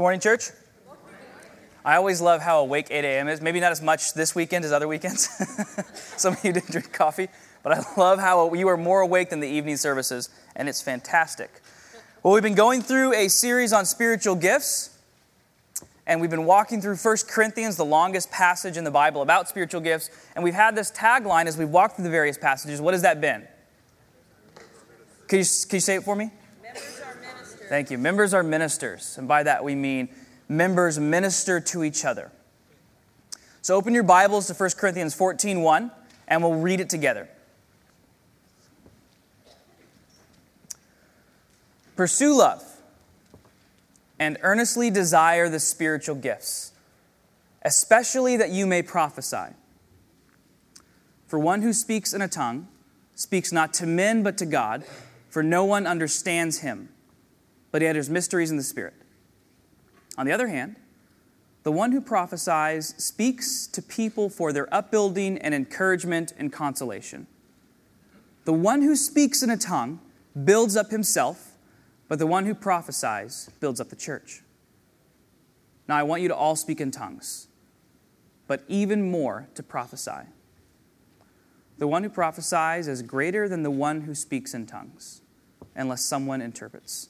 Good morning, church. I always love how awake 8 a.m. is. Maybe not as much this weekend as other weekends. Some of you didn't drink coffee, but I love how you are more awake than the evening services, and it's fantastic. Well, we've been going through a series on spiritual gifts, and we've been walking through 1 Corinthians, the longest passage in the Bible about spiritual gifts, and we've had this tagline as we've walked through the various passages. What has that been? Can you, can you say it for me? Thank you. Members are ministers, and by that we mean members minister to each other. So open your Bibles to 1 Corinthians 14 1, and we'll read it together. Pursue love and earnestly desire the spiritual gifts, especially that you may prophesy. For one who speaks in a tongue speaks not to men but to God, for no one understands him, but he utters mysteries in the Spirit. On the other hand, the one who prophesies speaks to people for their upbuilding and encouragement and consolation. The one who speaks in a tongue builds up himself, but the one who prophesies builds up the church. Now, I want you to all speak in tongues, but even more to prophesy. The one who prophesies is greater than the one who speaks in tongues, unless someone interprets,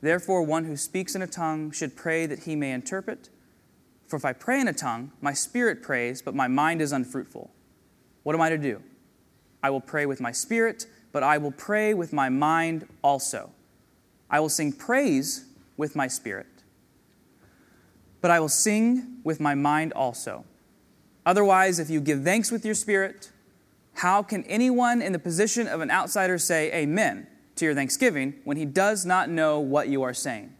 Therefore, one who speaks in a tongue should pray that he may interpret. For if I pray in a tongue, my spirit prays, but my mind is unfruitful. What am I to do? I will pray with my spirit, but I will pray with my mind also. I will sing praise with my spirit, but I will sing with my mind also. Otherwise, if you give thanks with your spirit, how can anyone in the position of an outsider say amen to your thanksgiving when he does not know what you are saying?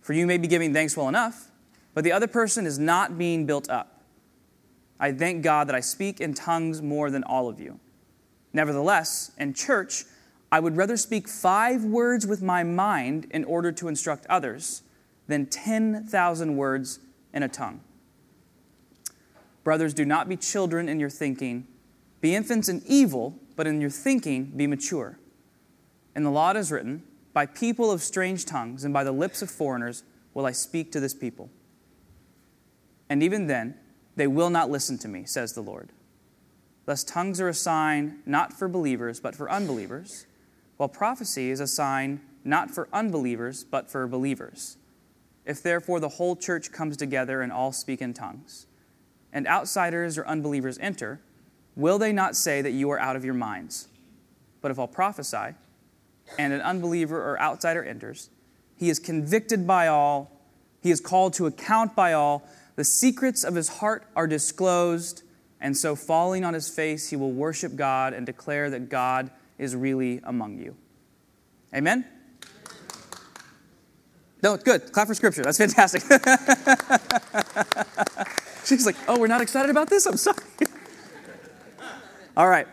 For you may be giving thanks well enough but the other person is not being built up. I thank God that I speak in tongues more than all of you. Nevertheless, in church, I would rather speak five words with my mind in order to instruct others than 10,000 words in a tongue. Brothers, do not be children in your thinking. Be infants in evil, but in your thinking be mature. In the law is written, By people of strange tongues and by the lips of foreigners will I speak to this people. And even then, they will not listen to me, says the Lord. Thus, tongues are a sign not for believers, but for unbelievers, while prophecy is a sign not for unbelievers, but for believers. If therefore the whole church comes together and all speak in tongues, and outsiders or unbelievers enter, will they not say that you are out of your minds? But if all prophesy, and an unbeliever or outsider enters, he is convicted by all, he is called to account by all the secrets of his heart are disclosed, and so falling on his face, he will worship God and declare that God is really among you. Amen? No, good. Clap for scripture. That's fantastic. She's like, oh, we're not excited about this? I'm sorry. All right.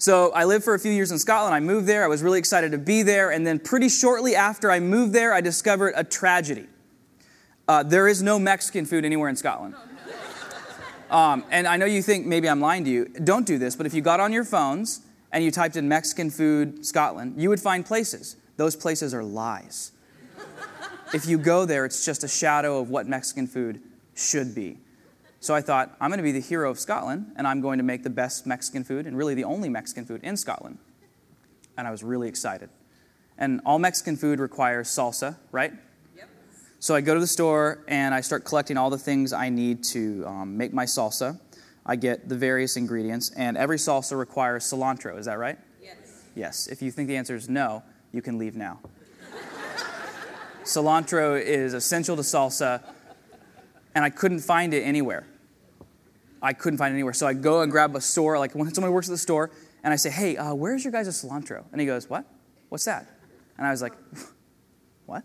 So I lived for a few years in Scotland. I moved there. I was really excited to be there. And then pretty shortly after I moved there, I discovered a tragedy. Uh, there is no Mexican food anywhere in Scotland. Um, and I know you think maybe I'm lying to you. Don't do this, but if you got on your phones and you typed in Mexican food Scotland, you would find places. Those places are lies. if you go there, it's just a shadow of what Mexican food should be. So I thought, I'm going to be the hero of Scotland, and I'm going to make the best Mexican food, and really the only Mexican food in Scotland. And I was really excited. And all Mexican food requires salsa, right? Yep. So I go to the store and I start collecting all the things I need to um, make my salsa. I get the various ingredients, and every salsa requires cilantro. Is that right? Yes. Yes. If you think the answer is no, you can leave now. cilantro is essential to salsa, and I couldn't find it anywhere. I couldn't find anywhere. So I go and grab a store, like when somebody works at the store, and I say, hey, uh, where's your guys' cilantro? And he goes, what? What's that? And I was like, what?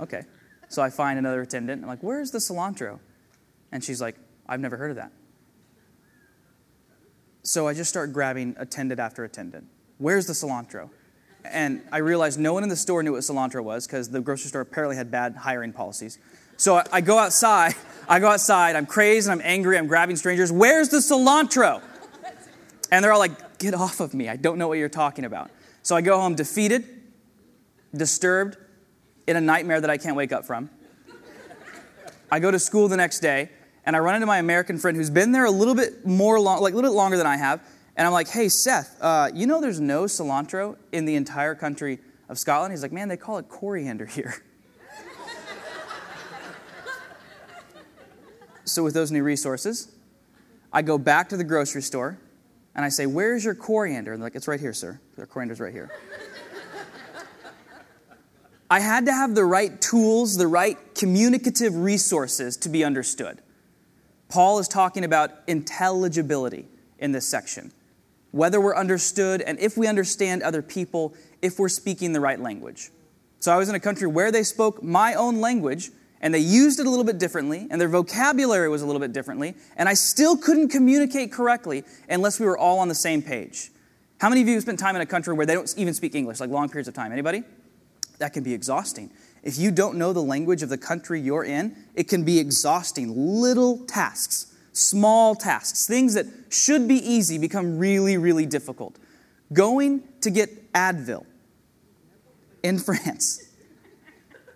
Okay. So I find another attendant. And I'm like, where's the cilantro? And she's like, I've never heard of that. So I just start grabbing attendant after attendant. Where's the cilantro? And I realized no one in the store knew what cilantro was because the grocery store apparently had bad hiring policies. So I, go outside. I go outside. I'm crazed and I'm angry. I'm grabbing strangers. Where's the cilantro? And they're all like, get off of me. I don't know what you're talking about. So I go home defeated, disturbed, in a nightmare that I can't wake up from. I go to school the next day and I run into my American friend who's been there a little bit more long, like a little bit longer than I have. And I'm like, hey, Seth, uh, you know there's no cilantro in the entire country of Scotland? He's like, man, they call it coriander here. So, with those new resources, I go back to the grocery store and I say, Where's your coriander? And they're like, It's right here, sir. The coriander's right here. I had to have the right tools, the right communicative resources to be understood. Paul is talking about intelligibility in this section. Whether we're understood and if we understand other people, if we're speaking the right language. So I was in a country where they spoke my own language and they used it a little bit differently and their vocabulary was a little bit differently and I still couldn't communicate correctly unless we were all on the same page. How many of you have spent time in a country where they don't even speak English, like long periods of time? Anybody? That can be exhausting. If you don't know the language of the country you're in, it can be exhausting. Little tasks, small tasks, things that should be easy become really, really difficult. Going to get Advil in France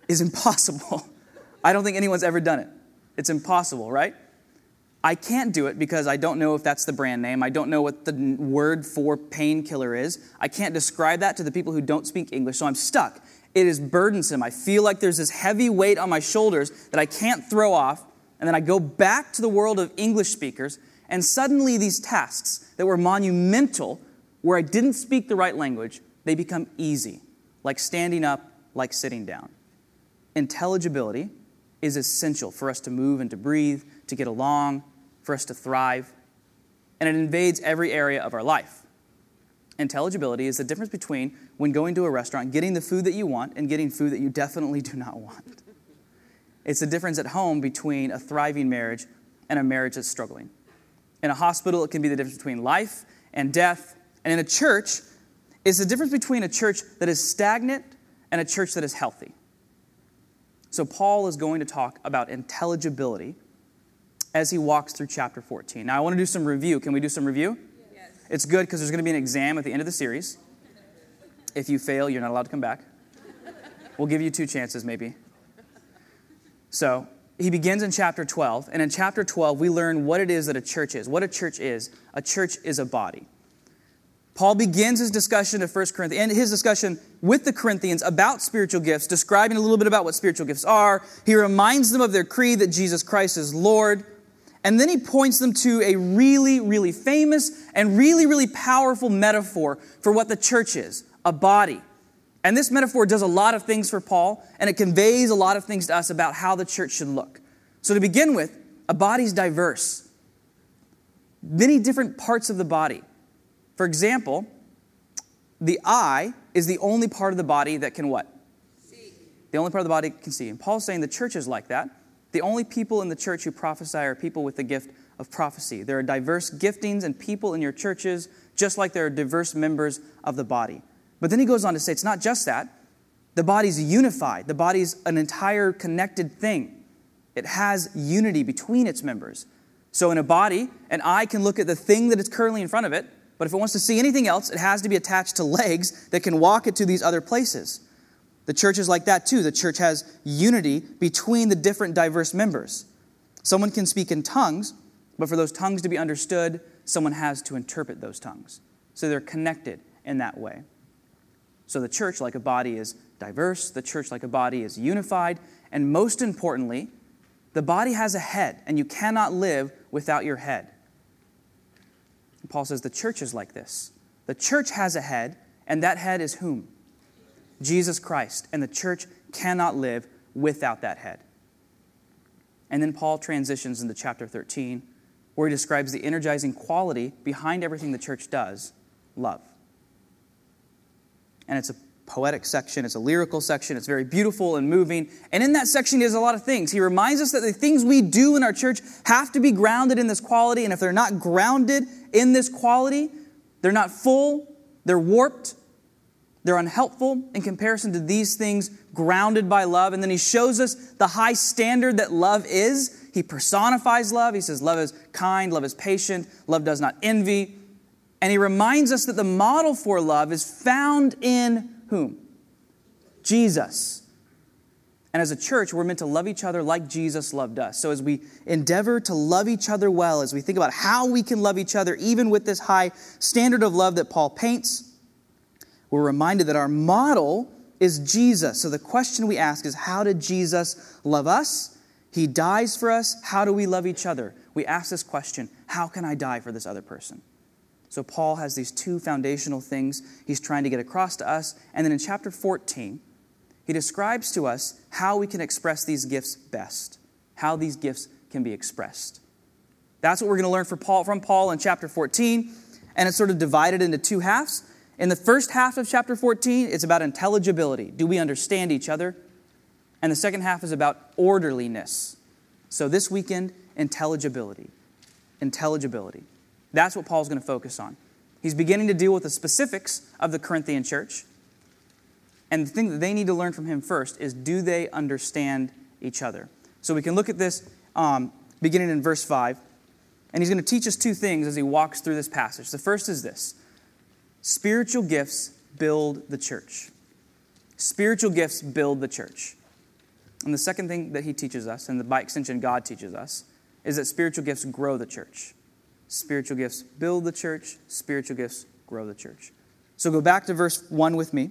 is impossible. I don't think anyone's ever done it. It's impossible, right? I can't do it because I don't know if that's the brand name. I don't know what the word for painkiller is. I can't describe that to the people who don't speak English, so I'm stuck. It is burdensome. I feel like there's this heavy weight on my shoulders that I can't throw off. And then I go back to the world of English speakers, and suddenly these tasks that were monumental, where I didn't speak the right language, they become easy, like standing up, like sitting down. Intelligibility is essential for us to move and to breathe, to get along, for us to thrive, and it invades every area of our life. Intelligibility is the difference between when going to a restaurant, getting the food that you want, and getting food that you definitely do not want. It's the difference at home between a thriving marriage and a marriage that's struggling. In a hospital, it can be the difference between life and death. And in a church, it's the difference between a church that is stagnant and a church that is healthy. So, Paul is going to talk about intelligibility as he walks through chapter 14. Now, I want to do some review. Can we do some review? Yes. It's good because there's going to be an exam at the end of the series. If you fail, you're not allowed to come back. We'll give you two chances, maybe. So, he begins in chapter 12, and in chapter 12, we learn what it is that a church is. What a church is a church is a body. Paul begins his discussion of 1 Corinthians and his discussion with the Corinthians about spiritual gifts, describing a little bit about what spiritual gifts are. He reminds them of their creed that Jesus Christ is Lord. And then he points them to a really, really famous and really, really powerful metaphor for what the church is a body. And this metaphor does a lot of things for Paul, and it conveys a lot of things to us about how the church should look. So, to begin with, a body's diverse, many different parts of the body. For example, the eye is the only part of the body that can what? See. The only part of the body can see. And Paul's saying the church is like that. The only people in the church who prophesy are people with the gift of prophecy. There are diverse giftings and people in your churches, just like there are diverse members of the body. But then he goes on to say it's not just that. The body's unified, the body's an entire connected thing. It has unity between its members. So in a body, an eye can look at the thing that is currently in front of it, but if it wants to see anything else, it has to be attached to legs that can walk it to these other places. The church is like that too. The church has unity between the different diverse members. Someone can speak in tongues, but for those tongues to be understood, someone has to interpret those tongues. So they're connected in that way. So the church, like a body, is diverse, the church, like a body, is unified, and most importantly, the body has a head, and you cannot live without your head. Paul says the church is like this. The church has a head, and that head is whom? Jesus Christ. And the church cannot live without that head. And then Paul transitions into chapter 13, where he describes the energizing quality behind everything the church does love. And it's a poetic section, it's a lyrical section, it's very beautiful and moving. And in that section, he does a lot of things. He reminds us that the things we do in our church have to be grounded in this quality, and if they're not grounded in this quality, they're not full, they're warped, they're unhelpful in comparison to these things grounded by love. And then he shows us the high standard that love is. He personifies love. He says, Love is kind, love is patient, love does not envy. And he reminds us that the model for love is found in whom? Jesus. And as a church, we're meant to love each other like Jesus loved us. So as we endeavor to love each other well, as we think about how we can love each other, even with this high standard of love that Paul paints, we're reminded that our model is Jesus. So the question we ask is how did Jesus love us? He dies for us. How do we love each other? We ask this question how can I die for this other person? So Paul has these two foundational things he's trying to get across to us. And then in chapter 14, he describes to us how we can express these gifts best, how these gifts can be expressed. That's what we're going to learn from Paul, from Paul in chapter 14. And it's sort of divided into two halves. In the first half of chapter 14, it's about intelligibility. Do we understand each other? And the second half is about orderliness. So this weekend, intelligibility. Intelligibility. That's what Paul's going to focus on. He's beginning to deal with the specifics of the Corinthian church. And the thing that they need to learn from him first is do they understand each other? So we can look at this um, beginning in verse 5. And he's going to teach us two things as he walks through this passage. The first is this spiritual gifts build the church. Spiritual gifts build the church. And the second thing that he teaches us, and by extension, God teaches us, is that spiritual gifts grow the church. Spiritual gifts build the church, spiritual gifts grow the church. So go back to verse 1 with me,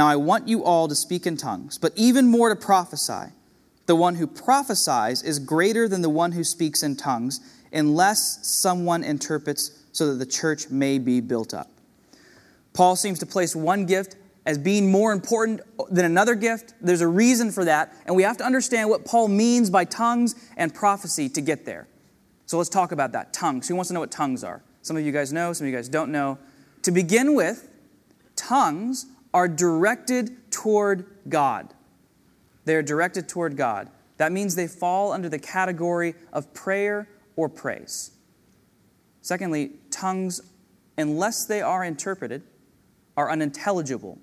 Now I want you all to speak in tongues, but even more to prophesy. The one who prophesies is greater than the one who speaks in tongues, unless someone interprets so that the church may be built up. Paul seems to place one gift as being more important than another gift. There's a reason for that, and we have to understand what Paul means by tongues and prophecy to get there. So let's talk about that. Tongues. Who wants to know what tongues are? Some of you guys know, some of you guys don't know. To begin with, tongues are directed toward God. They are directed toward God. That means they fall under the category of prayer or praise. Secondly, tongues, unless they are interpreted, are unintelligible.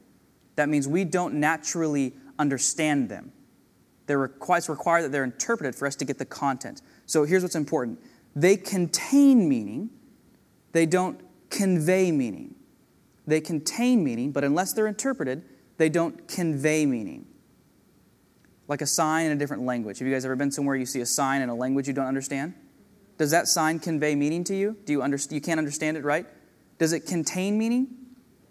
That means we don't naturally understand them. They're it's required that they're interpreted for us to get the content. So here's what's important they contain meaning, they don't convey meaning. They contain meaning, but unless they're interpreted, they don't convey meaning. Like a sign in a different language. Have you guys ever been somewhere you see a sign in a language you don't understand? Does that sign convey meaning to you? Do you? You can't understand it, right? Does it contain meaning?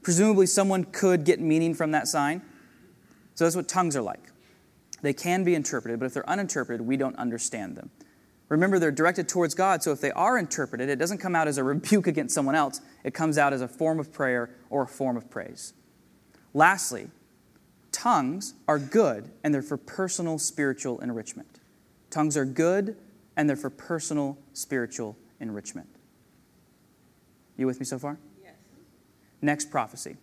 Presumably, someone could get meaning from that sign. So that's what tongues are like. They can be interpreted, but if they're uninterpreted, we don't understand them. Remember, they're directed towards God, so if they are interpreted, it doesn't come out as a rebuke against someone else. It comes out as a form of prayer or a form of praise. Lastly, tongues are good and they're for personal spiritual enrichment. Tongues are good and they're for personal spiritual enrichment. You with me so far? Yes. Next, prophecy.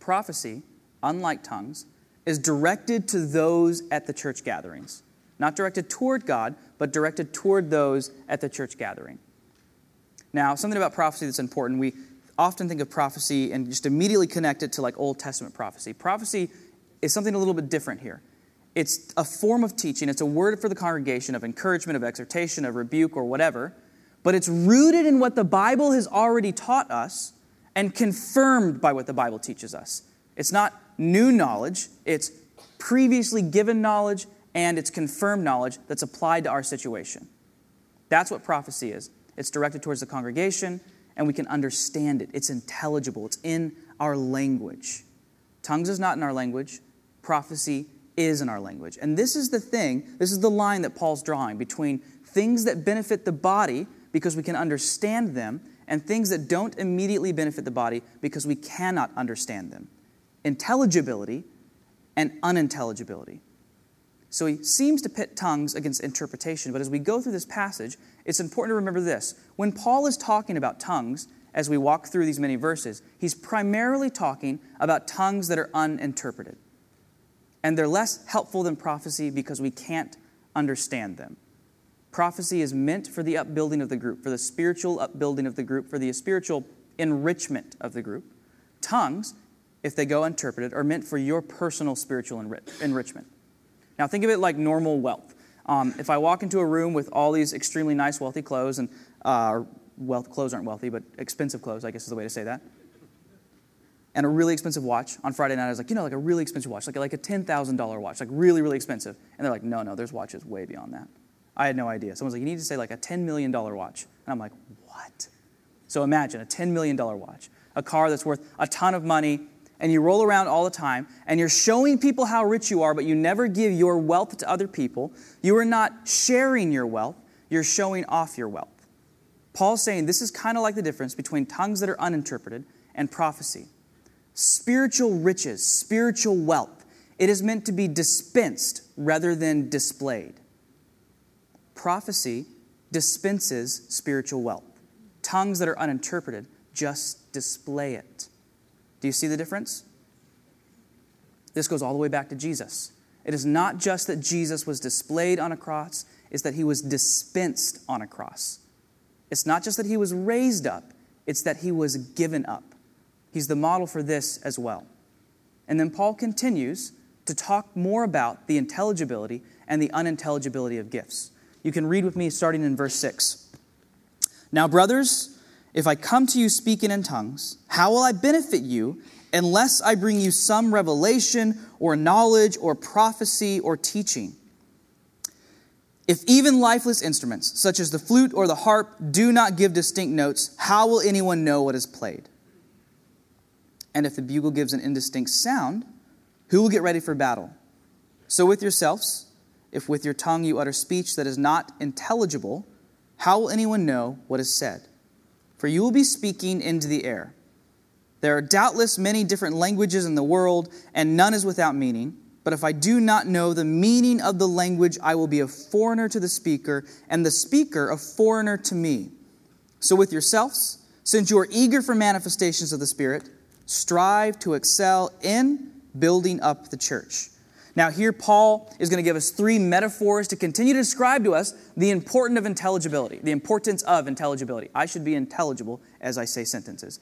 Prophecy, unlike tongues, is directed to those at the church gatherings. Not directed toward God, but directed toward those at the church gathering. Now, something about prophecy that's important. We often think of prophecy and just immediately connect it to like Old Testament prophecy. Prophecy is something a little bit different here. It's a form of teaching, it's a word for the congregation of encouragement, of exhortation, of rebuke, or whatever, but it's rooted in what the Bible has already taught us and confirmed by what the Bible teaches us. It's not new knowledge, it's previously given knowledge and it's confirmed knowledge that's applied to our situation. That's what prophecy is. It's directed towards the congregation, and we can understand it. It's intelligible, it's in our language. Tongues is not in our language, prophecy is in our language. And this is the thing, this is the line that Paul's drawing between things that benefit the body because we can understand them and things that don't immediately benefit the body because we cannot understand them. Intelligibility and unintelligibility. So he seems to pit tongues against interpretation, but as we go through this passage, it's important to remember this. When Paul is talking about tongues, as we walk through these many verses, he's primarily talking about tongues that are uninterpreted. And they're less helpful than prophecy because we can't understand them. Prophecy is meant for the upbuilding of the group, for the spiritual upbuilding of the group, for the spiritual enrichment of the group. Tongues, if they go interpreted, are meant for your personal spiritual enrichment. Now, think of it like normal wealth. Um, if I walk into a room with all these extremely nice, wealthy clothes, and uh, wealth clothes aren't wealthy, but expensive clothes, I guess is the way to say that, and a really expensive watch on Friday night, I was like, you know, like a really expensive watch, like like a ten thousand dollar watch, like really, really expensive. And they're like, no, no, there's watches way beyond that. I had no idea. Someone's like, you need to say like a ten million dollar watch, and I'm like, what? So imagine a ten million dollar watch, a car that's worth a ton of money and you roll around all the time and you're showing people how rich you are, but you never give your wealth to other people, you are not sharing your wealth, you're showing off your wealth. Paul's saying this is kind of like the difference between tongues that are uninterpreted and prophecy. Spiritual riches, spiritual wealth, it is meant to be dispensed rather than displayed. Prophecy dispenses spiritual wealth. Tongues that are uninterpreted just display it. Do you see the difference? This goes all the way back to Jesus. It is not just that Jesus was displayed on a cross, it's that he was dispensed on a cross. It's not just that he was raised up, it's that he was given up. He's the model for this as well. And then Paul continues to talk more about the intelligibility and the unintelligibility of gifts. You can read with me starting in verse 6. Now, brothers, if I come to you speaking in tongues, how will I benefit you unless I bring you some revelation or knowledge or prophecy or teaching? If even lifeless instruments, such as the flute or the harp, do not give distinct notes, how will anyone know what is played? And if the bugle gives an indistinct sound, who will get ready for battle? So with yourselves, if with your tongue you utter speech that is not intelligible, how will anyone know what is said? For you will be speaking into the air. There are doubtless many different languages in the world, and none is without meaning. But if I do not know the meaning of the language, I will be a foreigner to the speaker, and the speaker a foreigner to me. So with yourselves, since you are eager for manifestations of the Spirit, strive to excel in building up the church. Now, here Paul is going to give us three metaphors to continue to describe to us the importance of intelligibility, the importance of intelligibility. I should be intelligible as I say sentences.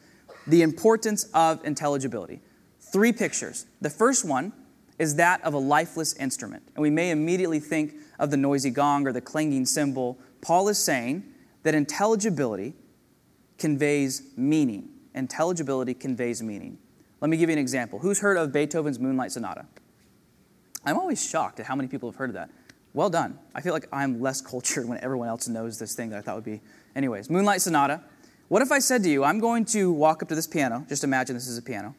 The importance of intelligibility. Three pictures. The first one is that of a lifeless instrument. And we may immediately think of the noisy gong or the clanging cymbal. Paul is saying that intelligibility conveys meaning. Intelligibility conveys meaning. Let me give you an example. Who's heard of Beethoven's Moonlight Sonata? I'm always shocked at how many people have heard of that. Well done. I feel like I'm less cultured when everyone else knows this thing that I thought would be. Anyways, Moonlight Sonata. What if I said to you, I'm going to walk up to this piano, just imagine this is a piano,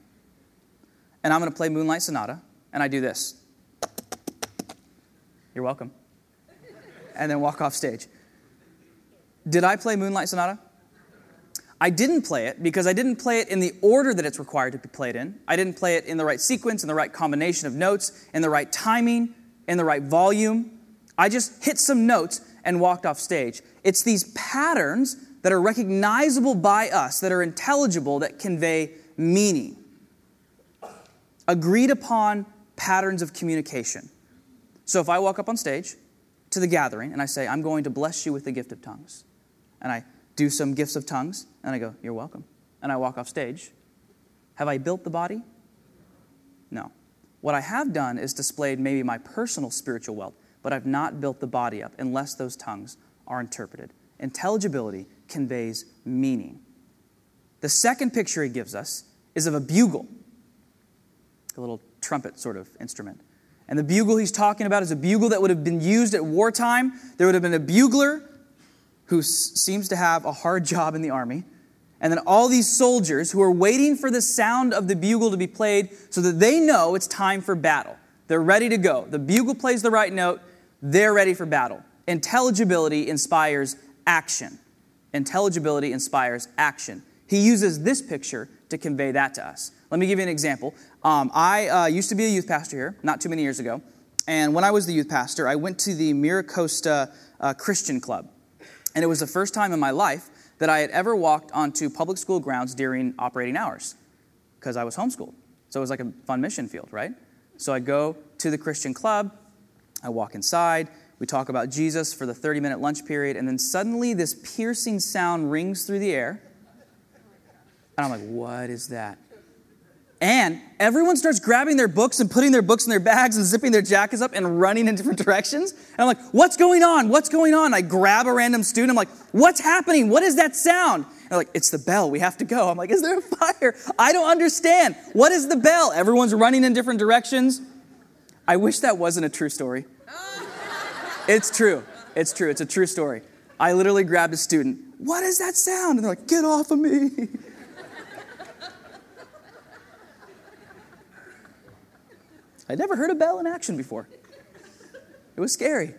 and I'm going to play Moonlight Sonata, and I do this. You're welcome. And then walk off stage. Did I play Moonlight Sonata? I didn't play it because I didn't play it in the order that it's required to be played in. I didn't play it in the right sequence, in the right combination of notes, in the right timing, in the right volume. I just hit some notes and walked off stage. It's these patterns that are recognizable by us, that are intelligible, that convey meaning. Agreed upon patterns of communication. So if I walk up on stage to the gathering and I say, I'm going to bless you with the gift of tongues, and I do some gifts of tongues, and I go, You're welcome. and I walk off stage. Have I built the body? No. What I have done is displayed maybe my personal spiritual wealth, but I've not built the body up unless those tongues are interpreted. Intelligibility conveys meaning. The second picture he gives us is of a bugle, a little trumpet sort of instrument. And the bugle he's talking about is a bugle that would have been used at wartime. There would have been a bugler who seems to have a hard job in the army. And then all these soldiers who are waiting for the sound of the bugle to be played so that they know it's time for battle. They're ready to go. The bugle plays the right note, they're ready for battle. Intelligibility inspires action. Intelligibility inspires action. He uses this picture to convey that to us. Let me give you an example. Um, I uh, used to be a youth pastor here, not too many years ago. And when I was the youth pastor, I went to the Miracosta uh, Christian Club. And it was the first time in my life that I had ever walked onto public school grounds during operating hours because I was homeschooled. So it was like a fun mission field, right? So I go to the Christian club, I walk inside, we talk about Jesus for the 30 minute lunch period, and then suddenly this piercing sound rings through the air. And I'm like, what is that? And everyone starts grabbing their books and putting their books in their bags and zipping their jackets up and running in different directions. And I'm like, what's going on? What's going on? I grab a random student. I'm like, what's happening? What is that sound? And they're like, it's the bell. We have to go. I'm like, is there a fire? I don't understand. What is the bell? Everyone's running in different directions. I wish that wasn't a true story. It's true. It's true. It's a true story. I literally grabbed a student. What is that sound? And they're like, get off of me. I'd never heard a bell in action before. It was scary.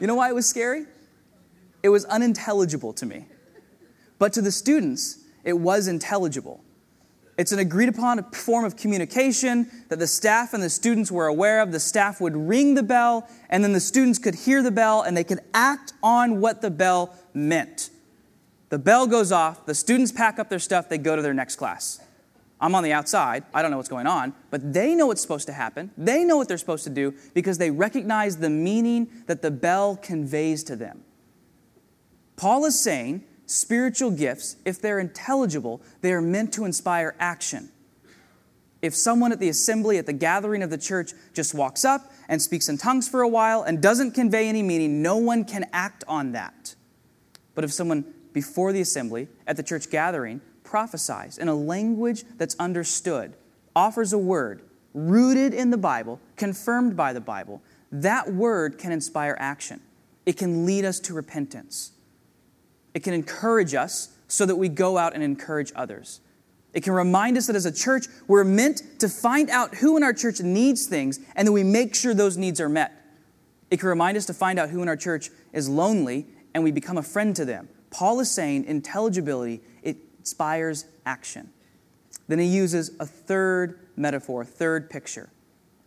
You know why it was scary? It was unintelligible to me. But to the students, it was intelligible. It's an agreed upon form of communication that the staff and the students were aware of. The staff would ring the bell, and then the students could hear the bell and they could act on what the bell meant. The bell goes off, the students pack up their stuff, they go to their next class. I'm on the outside. I don't know what's going on, but they know what's supposed to happen. They know what they're supposed to do because they recognize the meaning that the bell conveys to them. Paul is saying spiritual gifts, if they're intelligible, they are meant to inspire action. If someone at the assembly, at the gathering of the church, just walks up and speaks in tongues for a while and doesn't convey any meaning, no one can act on that. But if someone before the assembly, at the church gathering, prophesies in a language that's understood, offers a word rooted in the Bible, confirmed by the Bible, that word can inspire action. It can lead us to repentance. It can encourage us so that we go out and encourage others. It can remind us that as a church, we're meant to find out who in our church needs things and then we make sure those needs are met. It can remind us to find out who in our church is lonely and we become a friend to them. Paul is saying intelligibility, it inspires action. Then he uses a third metaphor, a third picture.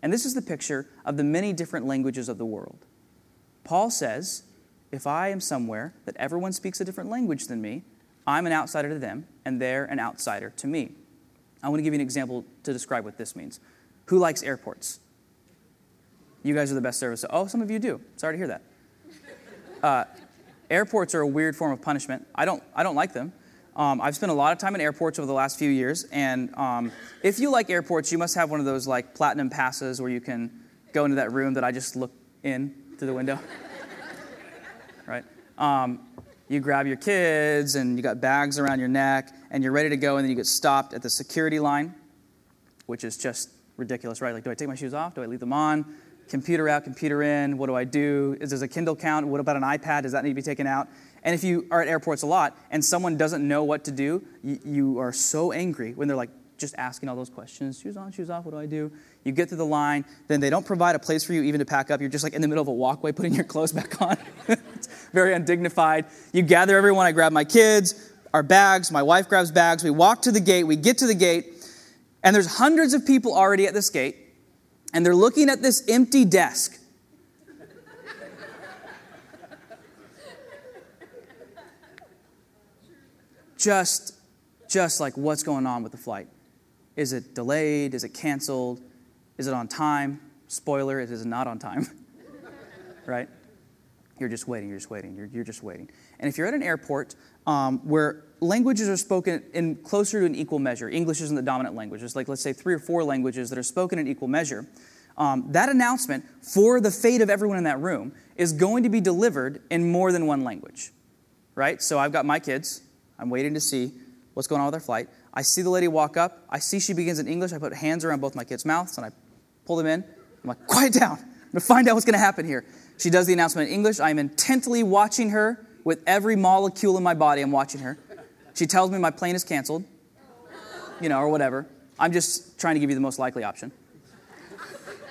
And this is the picture of the many different languages of the world. Paul says, if I am somewhere that everyone speaks a different language than me, I'm an outsider to them, and they're an outsider to me. I want to give you an example to describe what this means. Who likes airports? You guys are the best service. Oh, some of you do. Sorry to hear that. Uh, airports are a weird form of punishment. I don't, I don't like them. Um, I've spent a lot of time in airports over the last few years, and um, if you like airports, you must have one of those like platinum passes where you can go into that room that I just look in through the window. right? Um, you grab your kids, and you got bags around your neck, and you're ready to go, and then you get stopped at the security line, which is just ridiculous, right? Like, do I take my shoes off? Do I leave them on? Computer out, computer in. What do I do? Is there a Kindle count? What about an iPad? Does that need to be taken out? And if you are at airports a lot and someone doesn't know what to do, you, you are so angry when they're like just asking all those questions shoes on, shoes off, what do I do? You get to the line, then they don't provide a place for you even to pack up. You're just like in the middle of a walkway putting your clothes back on. it's very undignified. You gather everyone, I grab my kids, our bags, my wife grabs bags. We walk to the gate, we get to the gate, and there's hundreds of people already at this gate, and they're looking at this empty desk. Just, just like what's going on with the flight. Is it delayed? Is it canceled? Is it on time? Spoiler, it is not on time. right? You're just waiting, you're just waiting, you're, you're just waiting. And if you're at an airport um, where languages are spoken in closer to an equal measure, English isn't the dominant language, there's like, let's say, three or four languages that are spoken in equal measure, um, that announcement for the fate of everyone in that room is going to be delivered in more than one language, right? So I've got my kids, I'm waiting to see what's going on with their flight. I see the lady walk up, I see she begins in English, I put hands around both my kids' mouths and I pull them in. I'm like, quiet down, I'm gonna find out what's gonna happen here. She does the announcement in English. I'm intently watching her with every molecule in my body. I'm watching her. She tells me my plane is canceled, you know, or whatever. I'm just trying to give you the most likely option.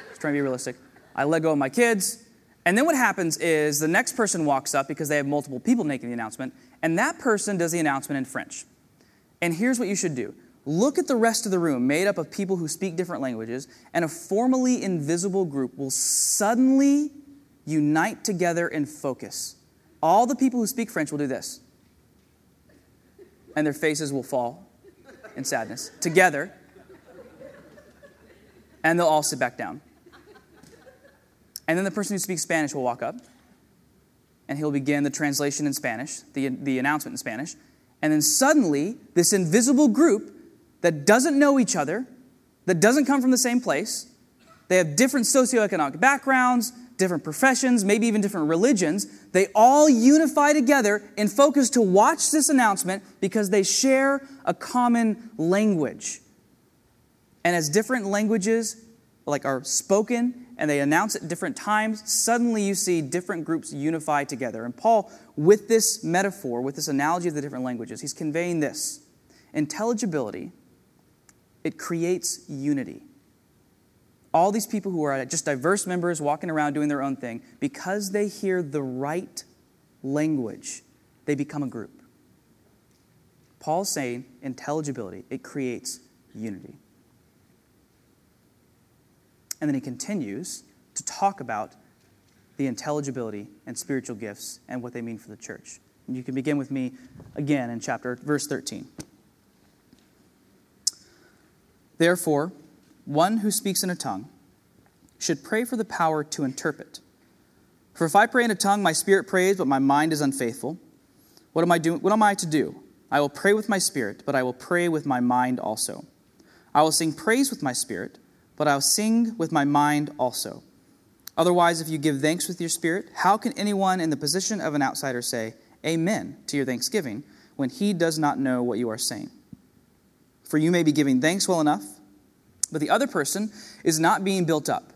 Just trying to be realistic. I let go of my kids. And then what happens is the next person walks up because they have multiple people making the announcement, and that person does the announcement in French. And here's what you should do look at the rest of the room, made up of people who speak different languages, and a formally invisible group will suddenly unite together and focus. All the people who speak French will do this, and their faces will fall in sadness together, and they'll all sit back down. And then the person who speaks Spanish will walk up, and he'll begin the translation in Spanish, the, the announcement in Spanish. And then suddenly, this invisible group that doesn't know each other, that doesn't come from the same place, they have different socioeconomic backgrounds, different professions, maybe even different religions, they all unify together and focus to watch this announcement because they share a common language. And as different languages like are spoken and they announce at different times, suddenly you see different groups unify together. And Paul, with this metaphor, with this analogy of the different languages, he's conveying this intelligibility, it creates unity all these people who are just diverse members walking around doing their own thing, because they hear the right language, they become a group. Paul's saying intelligibility, it creates unity. And then he continues to talk about the intelligibility and spiritual gifts and what they mean for the church. And you can begin with me again in chapter verse 13. Therefore, one who speaks in a tongue should pray for the power to interpret. For if I pray in a tongue, my spirit prays, but my mind is unfaithful. What am I doing? What am I to do? I will pray with my spirit, but I will pray with my mind also. I will sing praise with my spirit, but I will sing with my mind also. Otherwise, if you give thanks with your spirit, how can anyone in the position of an outsider say, Amen to your thanksgiving, when he does not know what you are saying? For you may be giving thanks well enough but the other person is not being built up.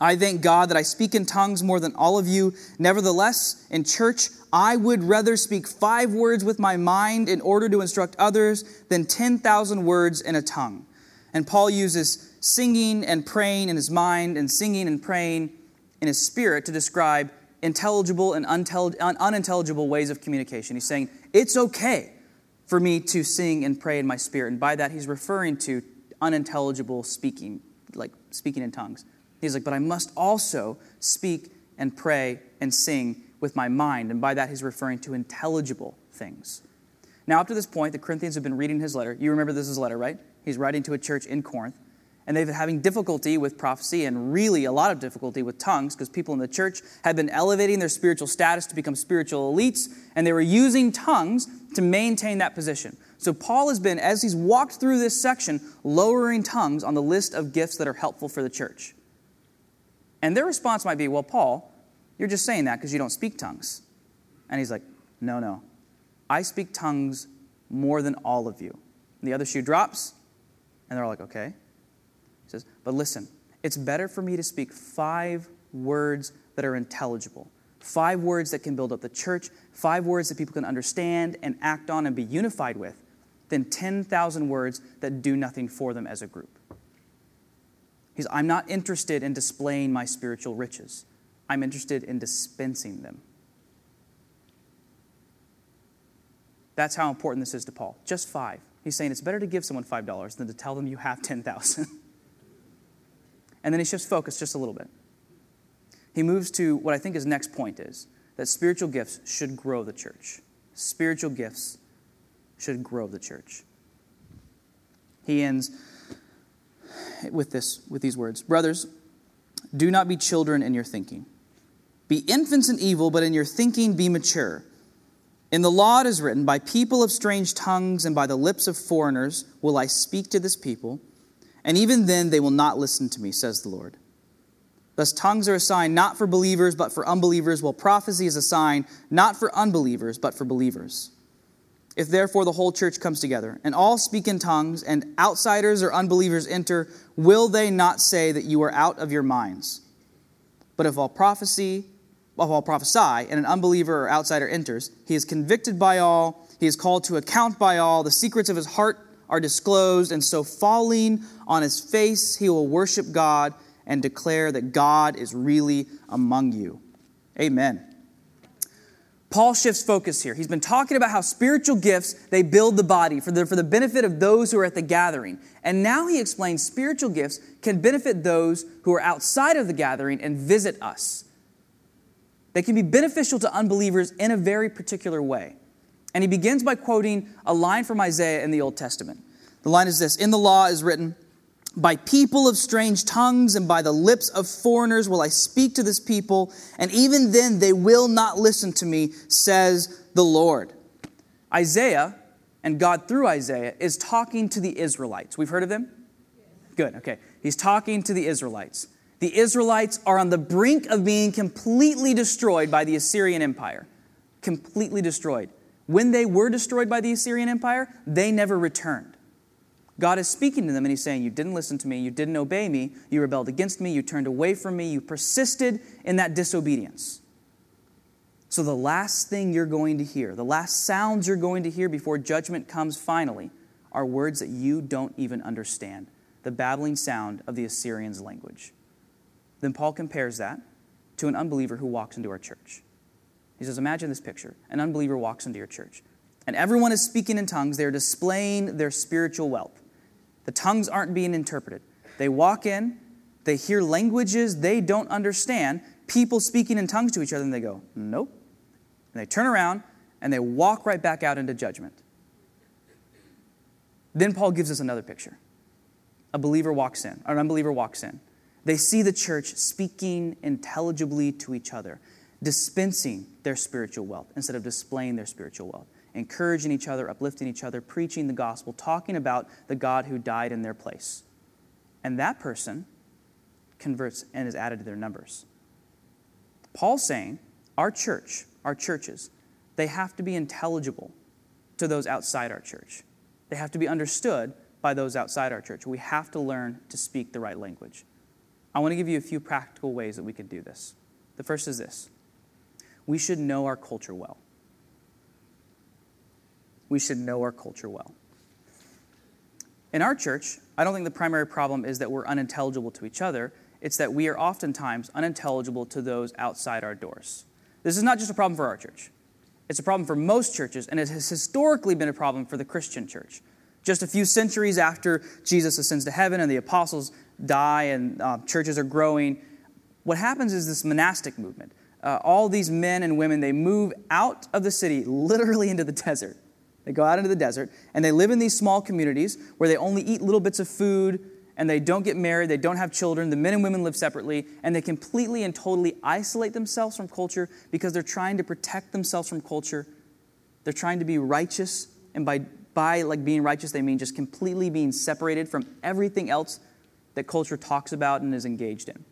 I thank God that I speak in tongues more than all of you. Nevertheless, in church, I would rather speak five words with my mind in order to instruct others than 10,000 words in a tongue. And Paul uses singing and praying in his mind and singing and praying in his spirit to describe intelligible and unintelligible ways of communication. He's saying, It's okay for me to sing and pray in my spirit. And by that, he's referring to unintelligible speaking, like speaking in tongues. He's like, but I must also speak and pray and sing with my mind. And by that, he's referring to intelligible things. Now, up to this point, the Corinthians have been reading his letter. You remember this is a letter, right? He's writing to a church in Corinth. And they've been having difficulty with prophecy and really a lot of difficulty with tongues because people in the church had been elevating their spiritual status to become spiritual elites, and they were using tongues to maintain that position. So Paul has been, as he's walked through this section, lowering tongues on the list of gifts that are helpful for the church. And their response might be, Well, Paul, you're just saying that because you don't speak tongues. And he's like, No, no. I speak tongues more than all of you. And the other shoe drops, and they're all like, Okay. He says, But listen, it's better for me to speak five words that are intelligible five words that can build up the church, five words that people can understand and act on and be unified with, than 10,000 words that do nothing for them as a group. He's, I'm not interested in displaying my spiritual riches. I'm interested in dispensing them. That's how important this is to Paul. Just five. He's saying it's better to give someone $5 than to tell them you have 10,000. and then he shifts focus just a little bit. He moves to what I think his next point is that spiritual gifts should grow the church. Spiritual gifts should grow the church. He ends with this with these words. Brothers, do not be children in your thinking. Be infants in evil, but in your thinking be mature. In the law it is written, By people of strange tongues and by the lips of foreigners will I speak to this people, and even then they will not listen to me, says the Lord. Thus, tongues are a sign not for believers, but for unbelievers, while prophecy is a sign not for unbelievers, but for believers. If therefore the whole church comes together, and all speak in tongues, and outsiders or unbelievers enter, will they not say that you are out of your minds? But if all prophecy, if all prophesy, and an unbeliever or outsider enters, he is convicted by all, he is called to account by all, the secrets of his heart are disclosed, and so falling on his face, he will worship God and declare that God is really among you. Amen. Paul shifts focus here. He's been talking about how spiritual gifts they build the body for the, for the benefit of those who are at the gathering. And now he explains spiritual gifts can benefit those who are outside of the gathering and visit us. They can be beneficial to unbelievers in a very particular way. And he begins by quoting a line from Isaiah in the Old Testament. The line is this In the law is written, by people of strange tongues and by the lips of foreigners will I speak to this people, and even then they will not listen to me, says the Lord. Isaiah, and God through Isaiah, is talking to the Israelites. We've heard of them? Good, okay. He's talking to the Israelites. The Israelites are on the brink of being completely destroyed by the Assyrian Empire. Completely destroyed. When they were destroyed by the Assyrian Empire, they never returned. God is speaking to them and He's saying, You didn't listen to me, you didn't obey me, you rebelled against me, you turned away from me, you persisted in that disobedience. So, the last thing you're going to hear, the last sounds you're going to hear before judgment comes finally, are words that you don't even understand the babbling sound of the Assyrian's language. Then Paul compares that to an unbeliever who walks into our church. He says, Imagine this picture an unbeliever walks into your church, and everyone is speaking in tongues, they're displaying their spiritual wealth. The tongues aren't being interpreted. They walk in, they hear languages they don't understand, people speaking in tongues to each other, and they go, Nope. And they turn around and they walk right back out into judgment. Then Paul gives us another picture. A believer walks in, an unbeliever walks in. They see the church speaking intelligibly to each other, dispensing their spiritual wealth instead of displaying their spiritual wealth encouraging each other, uplifting each other, preaching the gospel, talking about the God who died in their place. And that person converts and is added to their numbers. Paul's saying our church, our churches, they have to be intelligible to those outside our church. They have to be understood by those outside our church. We have to learn to speak the right language. I want to give you a few practical ways that we can do this. The first is this we should know our culture well we should know our culture well. In our church, I don't think the primary problem is that we're unintelligible to each other. It's that we are oftentimes unintelligible to those outside our doors. This is not just a problem for our church, it's a problem for most churches, and it has historically been a problem for the Christian church. Just a few centuries after Jesus ascends to heaven and the apostles die and uh, churches are growing, what happens is this monastic movement. Uh, all these men and women, they move out of the city, literally into the desert. They go out into the desert and they live in these small communities where they only eat little bits of food and they don't get married, they don't have children, the men and women live separately, and they completely and totally isolate themselves from culture because they're trying to protect themselves from culture. They're trying to be righteous, and by, by like being righteous, they mean just completely being separated from everything else that culture talks about and is engaged in.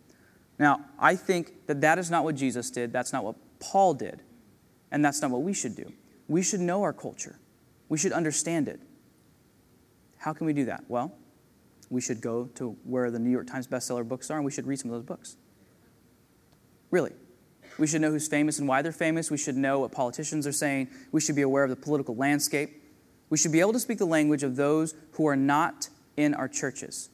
Now, I think that that is not what Jesus did, that's not what Paul did, and that's not what we should do. We should know our culture. We should understand it. How can we do that? Well, we should go to where the New York Times bestseller books are and we should read some of those books. Really. We should know who's famous and why they're famous. We should know what politicians are saying. We should be aware of the political landscape. We should be able to speak the language of those who are not in our churches.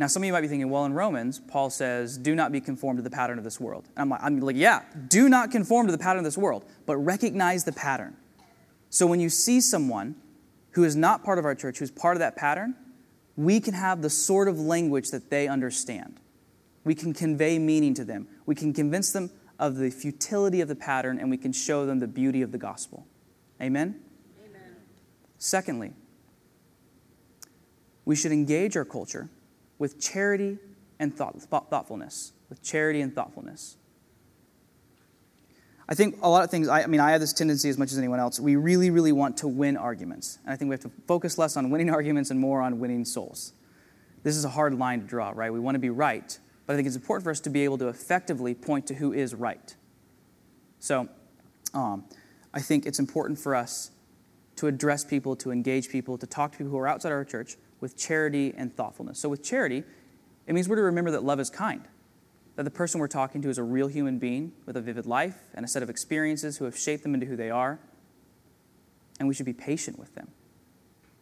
Now, some of you might be thinking, well, in Romans, Paul says, do not be conformed to the pattern of this world. And I'm like, I'm like, yeah, do not conform to the pattern of this world, but recognize the pattern. So when you see someone who is not part of our church, who's part of that pattern, we can have the sort of language that they understand. We can convey meaning to them. We can convince them of the futility of the pattern, and we can show them the beauty of the gospel. Amen? Amen. Secondly, we should engage our culture with charity and thought, thoughtfulness. With charity and thoughtfulness. I think a lot of things, I, I, mean, I have this tendency as much as anyone else. We really, really want to win arguments. And I think we have to focus less on winning arguments and more on winning souls. This is a hard line to draw, right? We want to be right, but I think it's important for us to be able to effectively point to who is right. So um, I think it's important for us to address people, to engage people, to talk to people who are outside our church with charity and thoughtfulness. So, with charity, it means we're to remember that love is kind, that the person we're talking to is a real human being with a vivid life and a set of experiences who have shaped them into who they are. And we should be patient with them.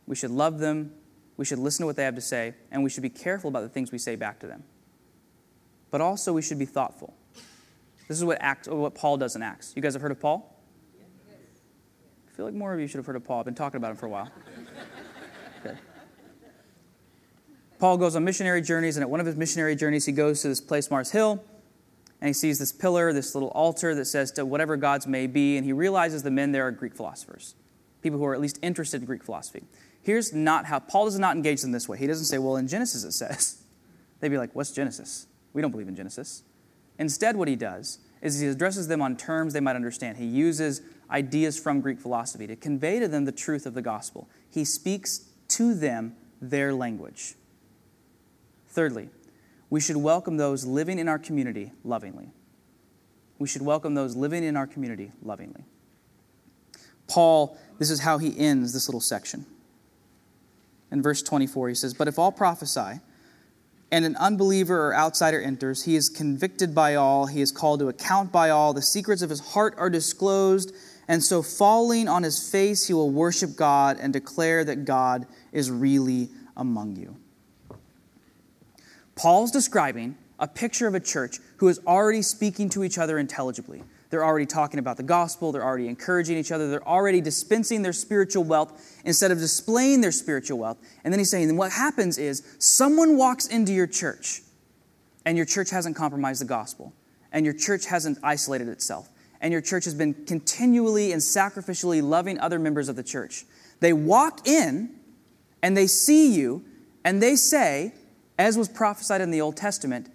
We should love them, we should listen to what they have to say, and we should be careful about the things we say back to them. But also, we should be thoughtful. This is what, Acts, what Paul does in Acts. You guys have heard of Paul? I feel like more of you should have heard of Paul. I've been talking about him for a while. Paul goes on missionary journeys, and at one of his missionary journeys, he goes to this place, Mars Hill, and he sees this pillar, this little altar that says to whatever gods may be, and he realizes the men there are Greek philosophers, people who are at least interested in Greek philosophy. Here's not how Paul does not engage them this way. He doesn't say, well, in Genesis it says. They'd be like, what's Genesis? We don't believe in Genesis. Instead, what he does is he addresses them on terms they might understand. He uses ideas from Greek philosophy to convey to them the truth of the gospel. He speaks to them their language. Thirdly, we should welcome those living in our community lovingly. We should welcome those living in our community lovingly. Paul, this is how he ends this little section. In verse 24, he says, But if all prophesy, and an unbeliever or outsider enters, he is convicted by all, he is called to account by all, the secrets of his heart are disclosed, and so falling on his face, he will worship God and declare that God is really among you. Paul's describing a picture of a church who is already speaking to each other intelligibly. They're already talking about the gospel, they're already encouraging each other, they're already dispensing their spiritual wealth instead of displaying their spiritual wealth. And then he's saying, then what happens is someone walks into your church, and your church hasn't compromised the gospel, and your church hasn't isolated itself, and your church has been continually and sacrificially loving other members of the church. They walk in and they see you, and they say, as was prophesied in the Old Testament,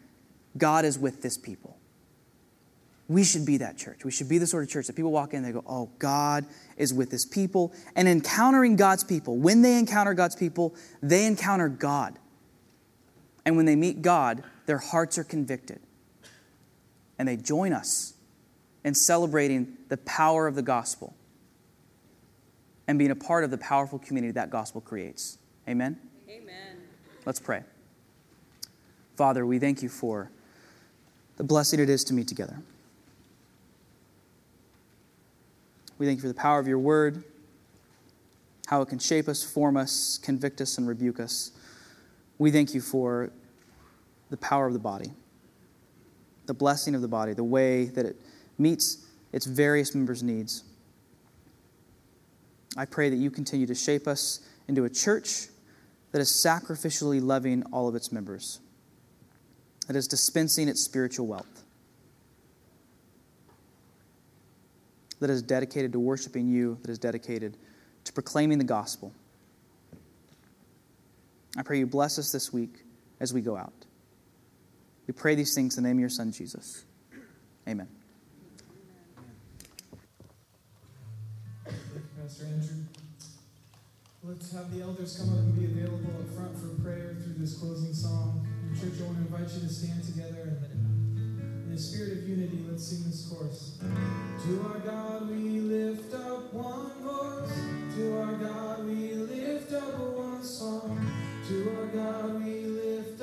God is with this people. We should be that church. We should be the sort of church that people walk in and they go, Oh, God is with this people. And encountering God's people, when they encounter God's people, they encounter God. And when they meet God, their hearts are convicted. And they join us in celebrating the power of the gospel and being a part of the powerful community that gospel creates. Amen? Amen. Let's pray. Father, we thank you for the blessing it is to meet together. We thank you for the power of your word, how it can shape us, form us, convict us, and rebuke us. We thank you for the power of the body, the blessing of the body, the way that it meets its various members' needs. I pray that you continue to shape us into a church that is sacrificially loving all of its members that is dispensing its spiritual wealth, that is dedicated to worshiping you, that is dedicated to proclaiming the gospel. I pray you bless us this week as we go out. We pray these things in the name of your Son, Jesus. Amen. Pastor Andrew. Let's have the elders come up and be available up front for prayer through this closing song. Church, I want to invite you to stand together and in the spirit of unity, let's sing this chorus. To our God we lift up one voice. To our God we lift up one song. To our God we lift